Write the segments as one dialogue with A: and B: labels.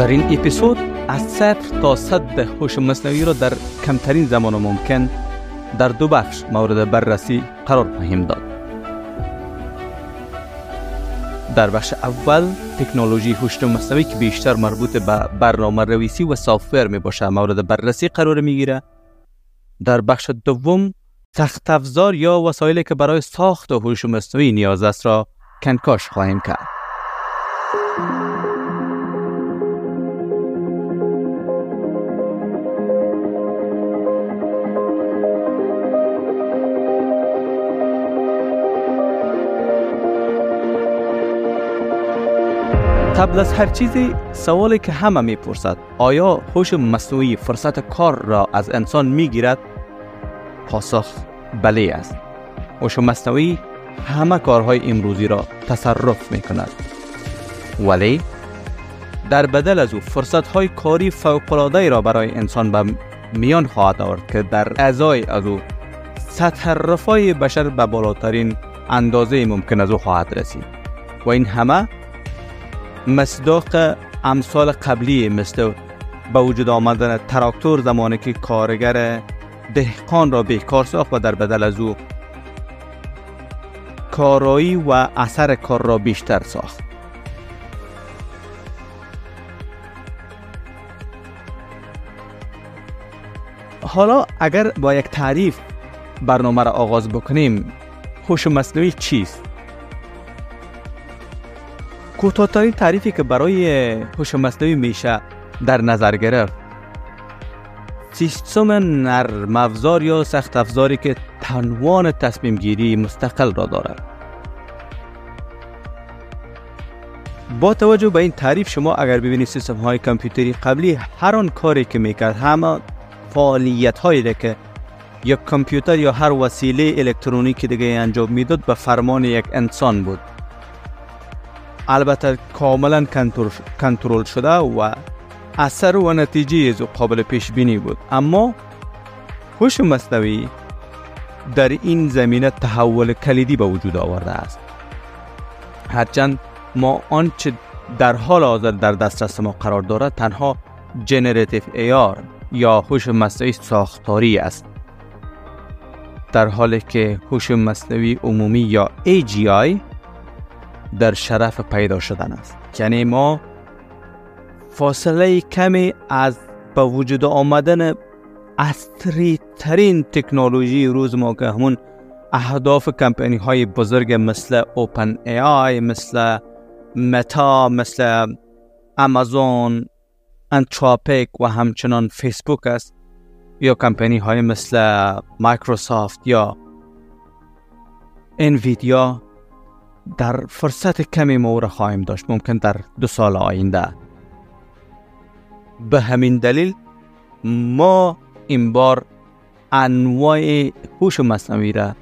A: در این اپیزود از صفر تا صد هوش مصنوعی را در کمترین زمان ممکن در دو بخش مورد بررسی قرار خواهیم داد. در بخش اول تکنولوژی هوش مصنوعی که بیشتر مربوط به برنامه رویسی و سافتور می باشه مورد بررسی قرار می‌گیره. در بخش دوم تخت افزار یا وسایلی که برای ساخت هوش مصنوعی نیاز است را کنکاش خواهیم کرد. قبل از هر چیزی سوالی که همه می‌پرسد آیا هوش مصنوعی فرصت کار را از انسان می‌گیرد؟ پاسخ بله است. هوش مصنوعی همه کارهای امروزی را تصرف می کند ولی در بدل از او فرصت های کاری فوقلاده را برای انسان به میان خواهد آورد که در ازای از او سطح رفای بشر به بالاترین اندازه ممکن از او خواهد رسید. و این همه مصداق امثال قبلی مثل به وجود آمدن تراکتور زمانی که کارگر دهقان را بیکار ساخت و در بدل از او کارایی و اثر کار را بیشتر ساخت حالا اگر با یک تعریف برنامه را آغاز بکنیم هوش مصنوعی چیست کوتاهترین تعریفی که برای هوش مصنوعی میشه در نظر گرفت. سیستم نرم افزار یا سخت افزاری که تنوان تصمیم گیری مستقل را دارد. با توجه به این تعریف شما اگر ببینید سیستم های کامپیوتری قبلی هر آن کاری که می‌کرد همه فعالیت هایی که یک کامپیوتر یا هر وسیله الکترونیکی دیگه انجام می‌داد به فرمان یک انسان بود. البته کاملا کنترل شده و اثر و نتیجه از قابل پیش بینی بود. اما هوش مصنوعی در این زمینه تحول کلیدی به وجود آورده است. هرچند ما آنچه در حال حاضر در دسترس ما قرار دارد تنها جنراتیو ایار یا هوش مصنوعی ساختاری است. در حالی که هوش مصنوعی عمومی یا AGI در شرف پیدا شدن است. یعنی ما فاصله کمی از به وجود آمدن عصری ترین تکنولوژی روز ما که همون اهداف کمپانی های بزرگ مثل OpenAI مثل Meta مثل امازون Anthropic و همچنان فیسبوک است یا کمپانی های مثل مایکروسافت یا انویدیا در فرصت کمی ما خواهیم داشت. ممکن در دو سال آینده. به همین دلیل ما این بار انواع هوش مصنوعی را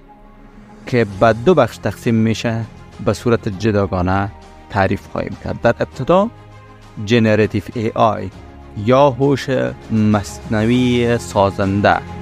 A: که به دو بخش تقسیم میشه به صورت جداگانه تعریف خواهیم کرد. در ابتدا جنراتیو ای آی یا هوش مصنوعی سازنده.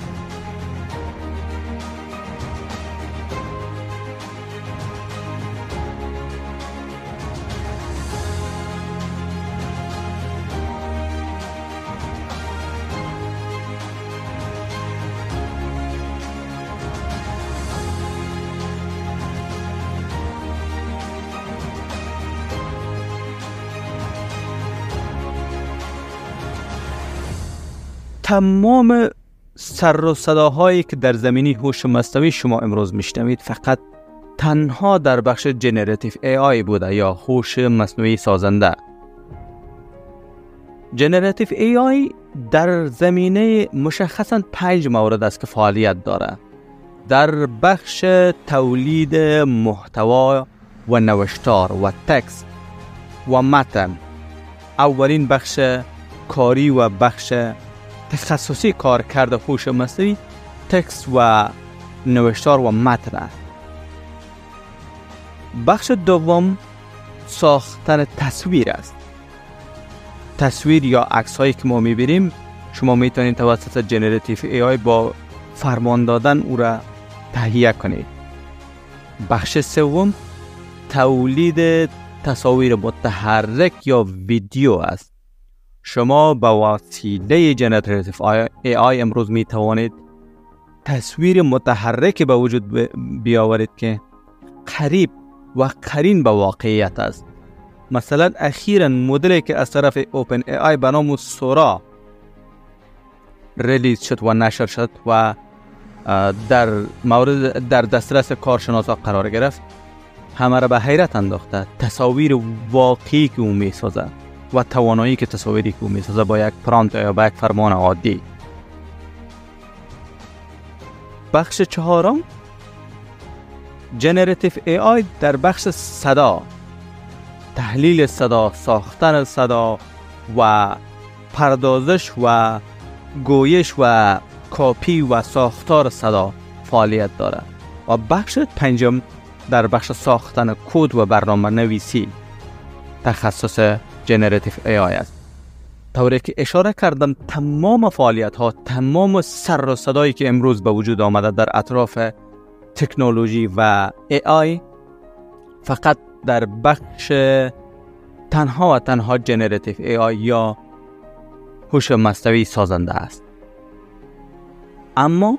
A: تمام سر و صداهایی که در زمینی هوش مصنوعی شما امروز میشنوید فقط تنها در بخش generative AI بوده یا هوش مصنوعی سازنده. generative AI در زمینه مشخصا پنج مورد است که فعالیت داره. در بخش تولید محتوا و نوشتار و text و متن. اولین بخش کاری و بخش تخصصی کار کرده هوش مصنوعی تکست و نوشتار و متن است. بخش دوم ساختن تصویر است. تصویر یا عکس هایی که ما می‌بینیم شما می‌تونید توسط جنراتیو ای آی با فرمان دادن او را تهیه کنید. بخش سوم تولید تصاویر متحرک یا ویدیو است. شما با وسیله generative AI امروز می توانید تصویر متحرک به وجود بیاورید که قریب و قرین به واقعیت است. مثلا اخیرا مدلی که از طرف OpenAI به نام Sora release شد و نشر شد و در مورد در دسترس کارشناسا قرار گرفت همه را به حیرت انداخته تصاویر واقعی که او می سازد و توانایی که تصاویری که او می سازد با یک پرانت یا با یک فرمان عادی. بخش چهارم. جنراتیو ای آی در بخش صدا. تحلیل صدا ساختن صدا و پردازش و گویش و کاپی و ساختار صدا فعالیت دارد. و بخش پنجم در بخش ساختن کد و برنامه نویسی تخصص generative AI است. طوری که اشاره کردم تمام فعالیت ها تمام سر و صدایی که امروز به وجود آمده در اطراف تکنولوژی و AI فقط در بخش تنها و تنها جنراتیو ای آی یا هوش مصنوعی سازنده است. اما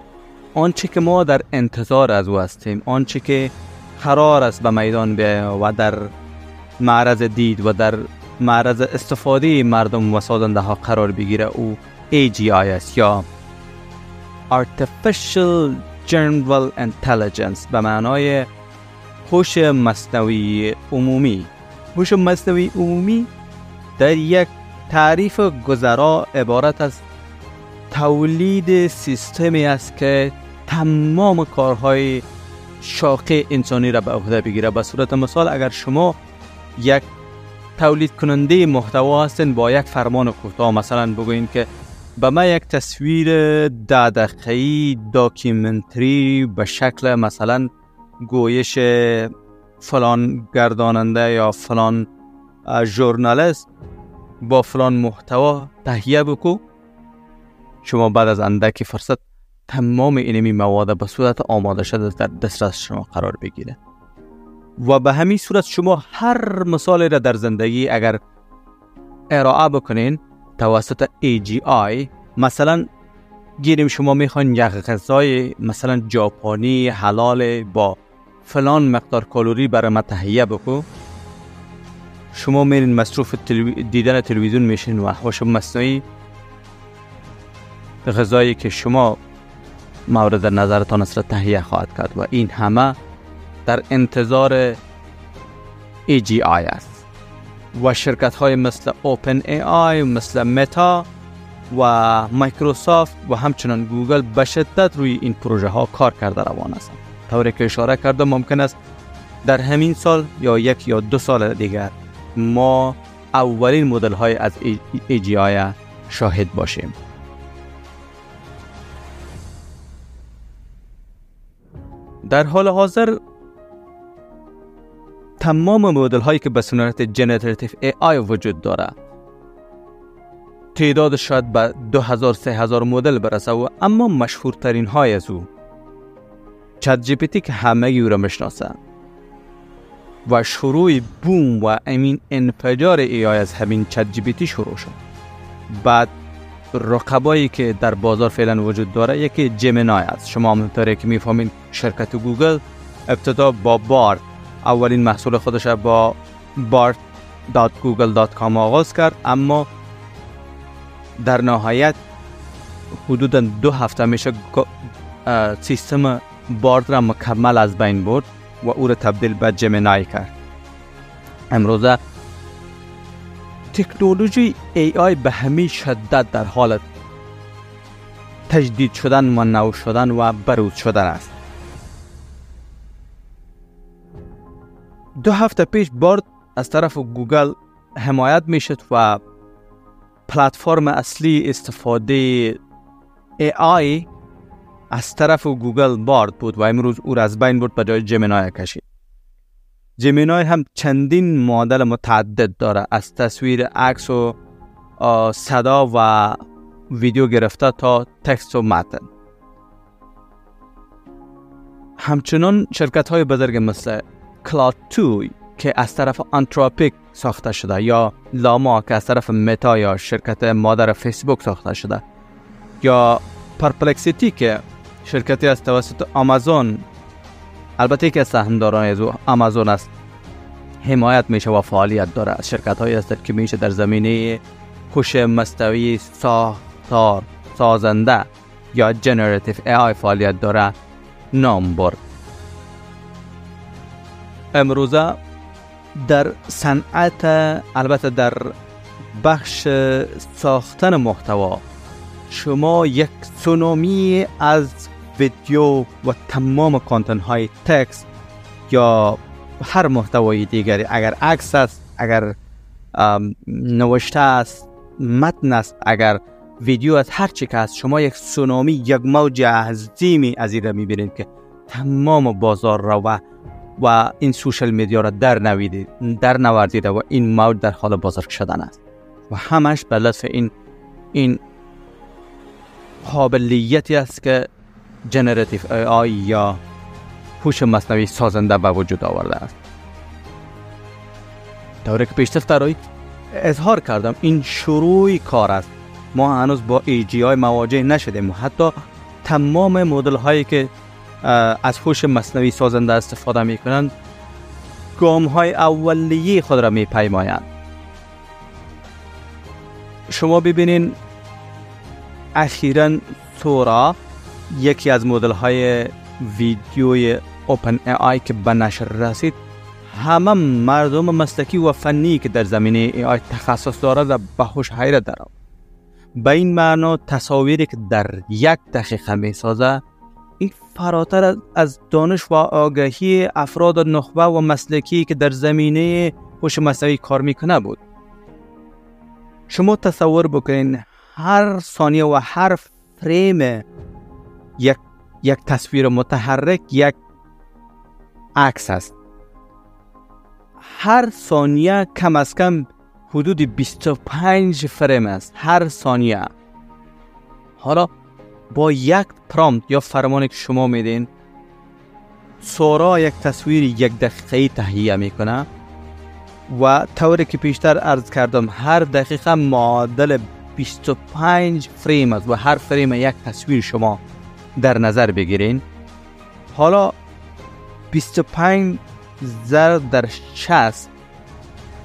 A: آنچه که ما در انتظار از او هستیم آنچه که قرار است به میدان بیاید و در معرض دید و در معرض استفاده مردم و سازنده ها قرار بگیره او AGI است یا Artificial General Intelligence به معنای هوش مصنوعی عمومی. هوش مصنوعی عمومی در یک تعریف گذرا عبارت از تولید سیستمی است که تمام کارهای شاقه انسانی را به عهده بگیره. به صورت مثال اگر شما یک تولید کننده محتوا هستین با یک فرمان کوتاه. مثلا بگوین که به ما یک تصویر ده دقیقه‌ای داکیومنتری به شکل مثلا گویش فلان گرداننده یا فلان ژورنالیست با فلان محتوا تهیه بکو. شما بعد از اندکی فرصت تمام اینمی مواد به صورت آماده شده در دسترس شما قرار بگیره. و به همین صورت شما هر مثال را در زندگی اگر ارائه بکنین توسط AGI مثلا گیریم شما می‌خواین یک غذای مثلا ژاپنی حلال با فلان مقدار کالوری برای ما تهیه بکو. شما میرین مصروف دیدن تلویزیون میشین و هوش مصنوعی غذایی که شما مورد نظرتان است تهیه خواهد کرد و این همه در انتظار AGI است. و شرکت های مثل Open AI مثل متا و مایکروسافت و همچنان گوگل به شدت روی این پروژه ها کار کرده روان است طوری که اشاره کرده ممکن است در همین سال یا یک یا دو سال دیگر ما اولین مدل های از AGI شاهد باشیم. در حال حاضر تمام مدل هایی که به صورت generative AI وجود داره. تعداد شاید به 2000 3000 مدل برسه و اما مشهورترین های از او. ChatGPT که همه او را می‌شناسه. و شروع boom و همین انفجار AI از همین ChatGPT شروع شد. بعد رقبایی که در بازار فعلا وجود داره یکی Gemini است. شما همونطوری که می‌فهمین شرکت گوگل ابتدا با Bard اولین محصول خودش با bart.google.com آغاز کرد اما در نهایت حدودا دو هفته میشه سیستم بارد را مکمل از بین برد و او را تبدیل به جمینای کرد. امروزه تکنولوژی ای آی به همین شدت در حالت تجدید شدن و نو شدن و بروز شدن است. دو هفته پیش Bard از طرف گوگل حمایت می شد و پلتفرم اصلی استفاده AI از طرف گوگل Bard بود و امروز او را از بین برد به جای Gemini کشید. Gemini هم چندین مدل متعدد داره از تصویر عکس و صدا و ویدیو گرفته تا text و متن. همچنان شرکت های بزرگ مثل Claude 2 که از طرف Anthropic ساخته شده یا Llama که از طرف Meta یا شرکت مادر فیسبوک ساخته شده یا Perplexity که شرکتی از توسط آمازون البته که سهمداران از آمازون است. حمایت میشه و فعالیت داره از شرکت هایی هستند که میشه در زمینه هوش مصنوعی ساختار سازنده یا جنراتیو ای فعالیت داره. نام برد. امروزه در صنعت البته در بخش ساختن محتوا شما یک سونومی از ویدیو و تمام کانتن های تکس یا هر محتوای دیگری اگر عکس است اگر نوشته است متن است اگر ویدیو از هر چی که هست شما یک سونامی یک موج عظیمی از این می‌بینید که تمام بازار را و و این social media را در نویدید در نوردیده و این موج در حال بازار شدن است. و همش به لطف این این قابلیتی است که generative AI یا هوش مصنوعی سازنده به وجود آورده است. دوره که پیشتر ترایی اظهار کردم این شروع کار است. ما هنوز با ای جی آی مواجه نشدیم حتی تمام مدل هایی که از هوش مصنوعی سازنده استفاده می کنند گام های اولیه خود را می پیمایند شما ببینین اخیرا سورا یکی از مدل های ویدیوی اوپن ای آی که به نشر رسید همه مردم مسلکی و فنی که در زمینه ای آی تخصص دارد به هوش حیرت دارد به این معنا تصاویری که در یک دقیقه می سازه فراتر از دانش و آگاهی افراد نخبه و مسلکی که در زمینه هوش مصنوعی کار می‌کنه بود. شما تصور بکنین هر ثانیه و هر فریم یک یک تصویر متحرک یک عکس است. هر ثانیه کم از کم حدود 25 فریم است. هر ثانیه. حالا با یک پرامت یا فرمانی که شما میدین سورا یک تصویر یک دقیقه تهیه می‌کنه و طوری که پیشتر عرض کردم هر دقیقه معادل 25 فریم است و هر فریم یک تصویر شما در نظر بگیرین. حالا 25 ضرب در 60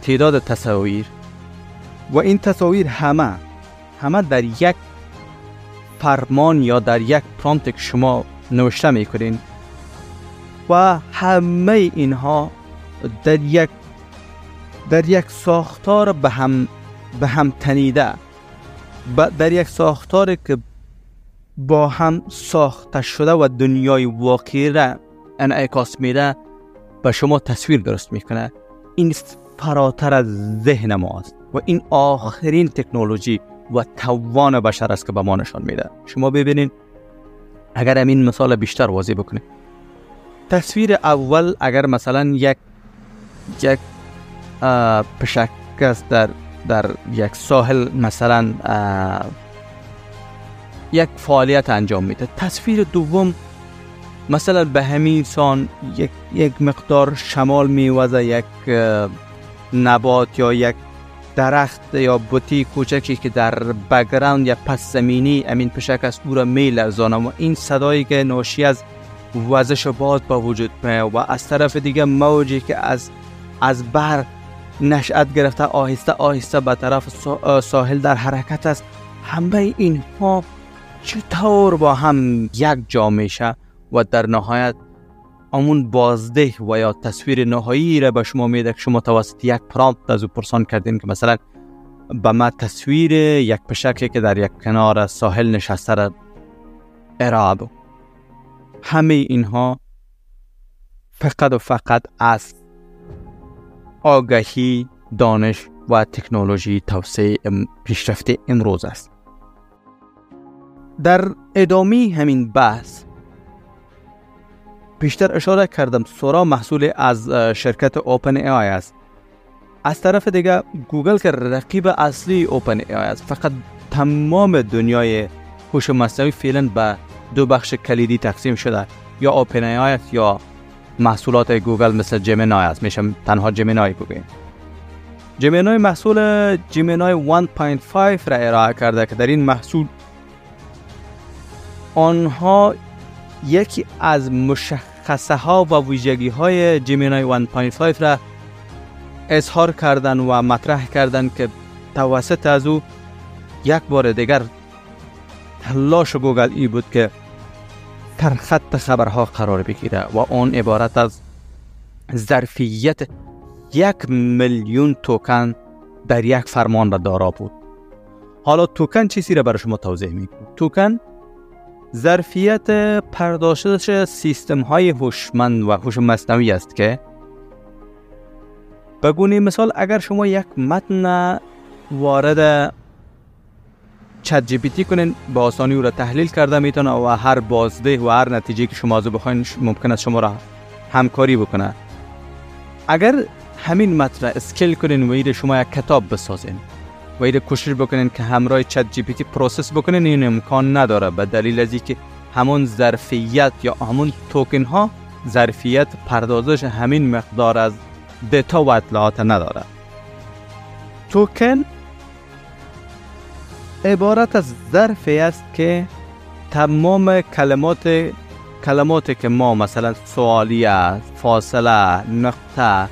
A: تعداد تصاویر. و این تصاویر همه همه در یک فرمان یا در یک پرامپت که شما نوشته می‌کنین و همه اینها در یک در یک ساختار به هم به هم تنیده. در یک ساختار که با هم ساخته شده و دنیای واقعی را انعکاس میده به شما تصویر درست می‌کنه. این فراتر از ذهن ماست و این آخرین تکنولوژی و توان بشر است که به ما نشان میده. شما ببینین اگر همین مثال بیشتر واضح بکنه. تصویر اول اگر مثلا یک یک پشک است در در یک ساحل مثلا یک فعالیت انجام میده. تصویر دوم مثلا به همین سان یک, یک مقدار شمال میوزه یک نبات یا یک درخت یا بوتی کوچکی که در بگراند یا پس زمینی امین پشک است او را می و این صدایی که ناشی از وزش باد با وجود میه و از طرف دیگه موجی که از از بر نشأت گرفته آهسته آهسته به طرف ساحل در حرکت است. همه اینها چطور با هم یک جا میشه؟ و در نهایت امون بازده و یا تصویر نهایی را به شما میده که شما توسط یک پرامپت از او پرسان کردین که مثلا به ما تصویر یک پشکی که در یک کنار ساحل نشسته را ارائه همه اینها فقط و فقط از آگاهی دانش و تکنولوژی توسعه پیشرفت امروز است. در ادامه همین بحث بیشتر اشاره کردم Sora محصول از شرکت OpenAI است. از طرف دیگه گوگل که رقیب اصلی OpenAI است. فقط تمام دنیای هوش مصنوعی فعلا به دو بخش کلیدی تقسیم شده. یا اوپن ای آی است یا محصولات گوگل مثل جمینای است. میشه تنها جمینای بگویم جمینای محصول جمینای 1.5 را ارائه کرده که در این محصول آنها یکی از مشخصه ها و ویژگی های جمینای 1.5 را اظهار کردن و مطرح کردن که توسط از او یک بار دیگر تلاش گوگل ای بود که در خط خبرها قرار بگیره و آن عبارت از ظرفیت یک میلیون توکن در یک فرمان را دارا بود. حالا توکن چیزی را برای شما توضیح می‌کنم توکن ظرفیت پردازش سیستم های هوشمند و هوش مصنوعی است که به مثال اگر شما یک متن وارد ChatGPT کنین با آسانی او را تحلیل کرده می‌تونه و هر بازده و هر نتیجه که شما از بخواین ممکن است شما را همکاری بکنه. اگر همین متن را scale کنین و ایر شما یک کتاب بسازین و ایر کوشش بکنین که همراه ChatGPT process بکنین. این امکان نداره. به دلیل از که همون ظرفیت یا همون توکن ها ظرفیت پردازش همین مقدار از دیتا و اطلاعات نداره. توکن عبارت از ظرفی است که تمام کلمات کلماتی که ما مثلا سوالیه فاصله نقطه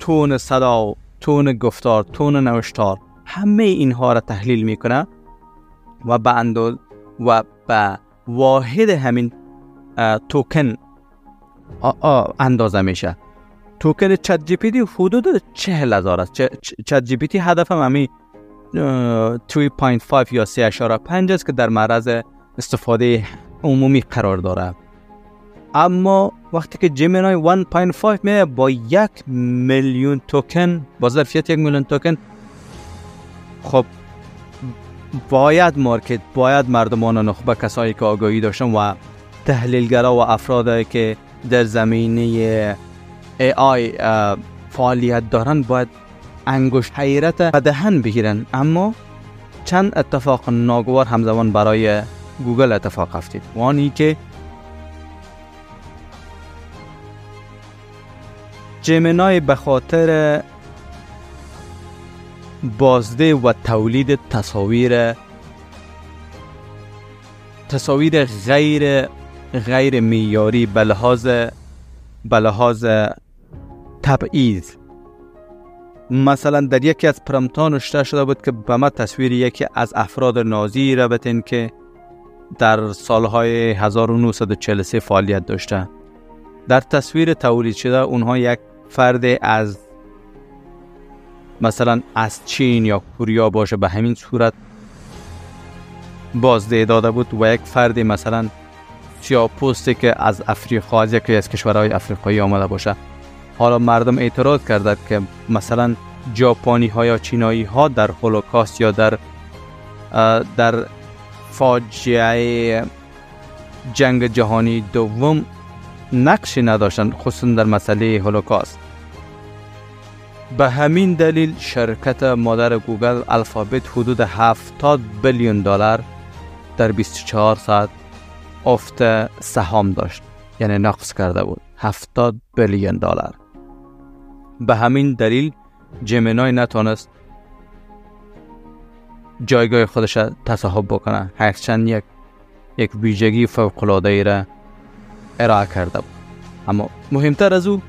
A: تون صدا تون گفتار تون نوشتار همه اینها را تحلیل می‌کنه و به انداز و به واحد همین توکن اندازه میشه token ChatGPT حدود چهل هزار است. ChatGPT هدفم همین 3.5 یا 3.5 است که در معرض استفاده عمومی قرار داره. اما وقتی که Gemini 1.5 می با یک میلیون توکن با ظرفیت یک میلیون توکن خب باید market باید مردمان نخبه کسایی که آگاهی داشتن و تحلیلگرا و افرادی که در زمینه AI فعالیت دارن باید انگشت حیرت و دهن بگیرن. اما چند اتفاق ناگوار همزمان برای گوگل اتفاق افتید وانی که جمنای به خاطر بازده و تولید تصاویر تصاویر غیر غیر میاری به لحاظ به لحاظ تبعیض. مثلا در یکی از پرمتان نشته شده بود که به ما تصویر یکی از افراد نازی را بتین که در سالهای 1943 فعالیت داشته. در تصویر تولید شده اونها یک فرد از مثلا از چین یا کوریا باشه به همین صورت بازده داده بود و یک فرد مثلا سیاه پوستی که از افریقا از یکی از کشورهای افریقایی آمده باشه. حالا مردم اعتراض کردند که مثلا جاپانی ها یا چینایی ها در هولوکاست یا در در فاجعه جنگ جهانی دوم نقشی نداشتن خصوصا در مسئله هولوکاست. به همین دلیل شرکت مادر گوگل الفابت حدود 70 بیلیون دلار در 24 ساعت افت سهام داشت یعنی نقص کرده بود. 70 بیلیون دلار. به همین دلیل جمینای نتونست جایگاه خودش تصاحب بکنه. هرچند یک یک ویژگی فوق العاده را ارائه کرده بود. اما مهمتر از او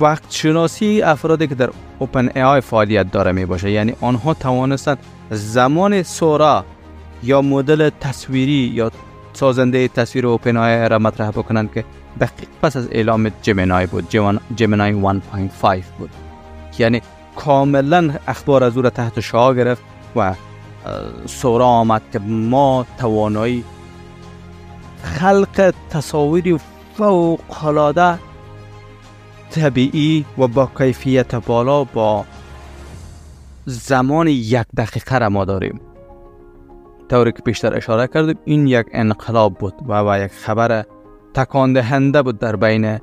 A: وقت شناسی افرادی که در اوپن ای آی فعالیت داره می باشه یعنی آنها توانستند زمان سورا یا مدل تصویری یا سازنده تصویر اوپن ای را مطرح بکنند که دقیق پس از اعلام جمینای بود. جمینای 1.5 بود. یعنی کاملا اخبار از او را تحت شعا گرفت و سورا آمد که ما توانایی خلق تصاویری فوق العاده طبیعی و با کیفیت بالا با زمان یک دقیقه را ما داریم. طوری که بیشتر اشاره کردیم این یک انقلاب بود و, و یک خبر تکان دهنده بود در بین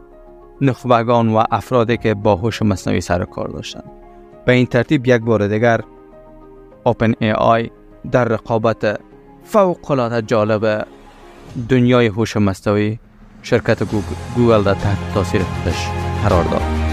A: نخبگان و افرادی که با هوش مصنوعی سر کار داشتند به این ترتیب یک بار دیگر اوپن ای آی در رقابت فوق جالب دنیای هوش مصنوعی شرکت گوگل در تحت تاثیر خودش قرار داد.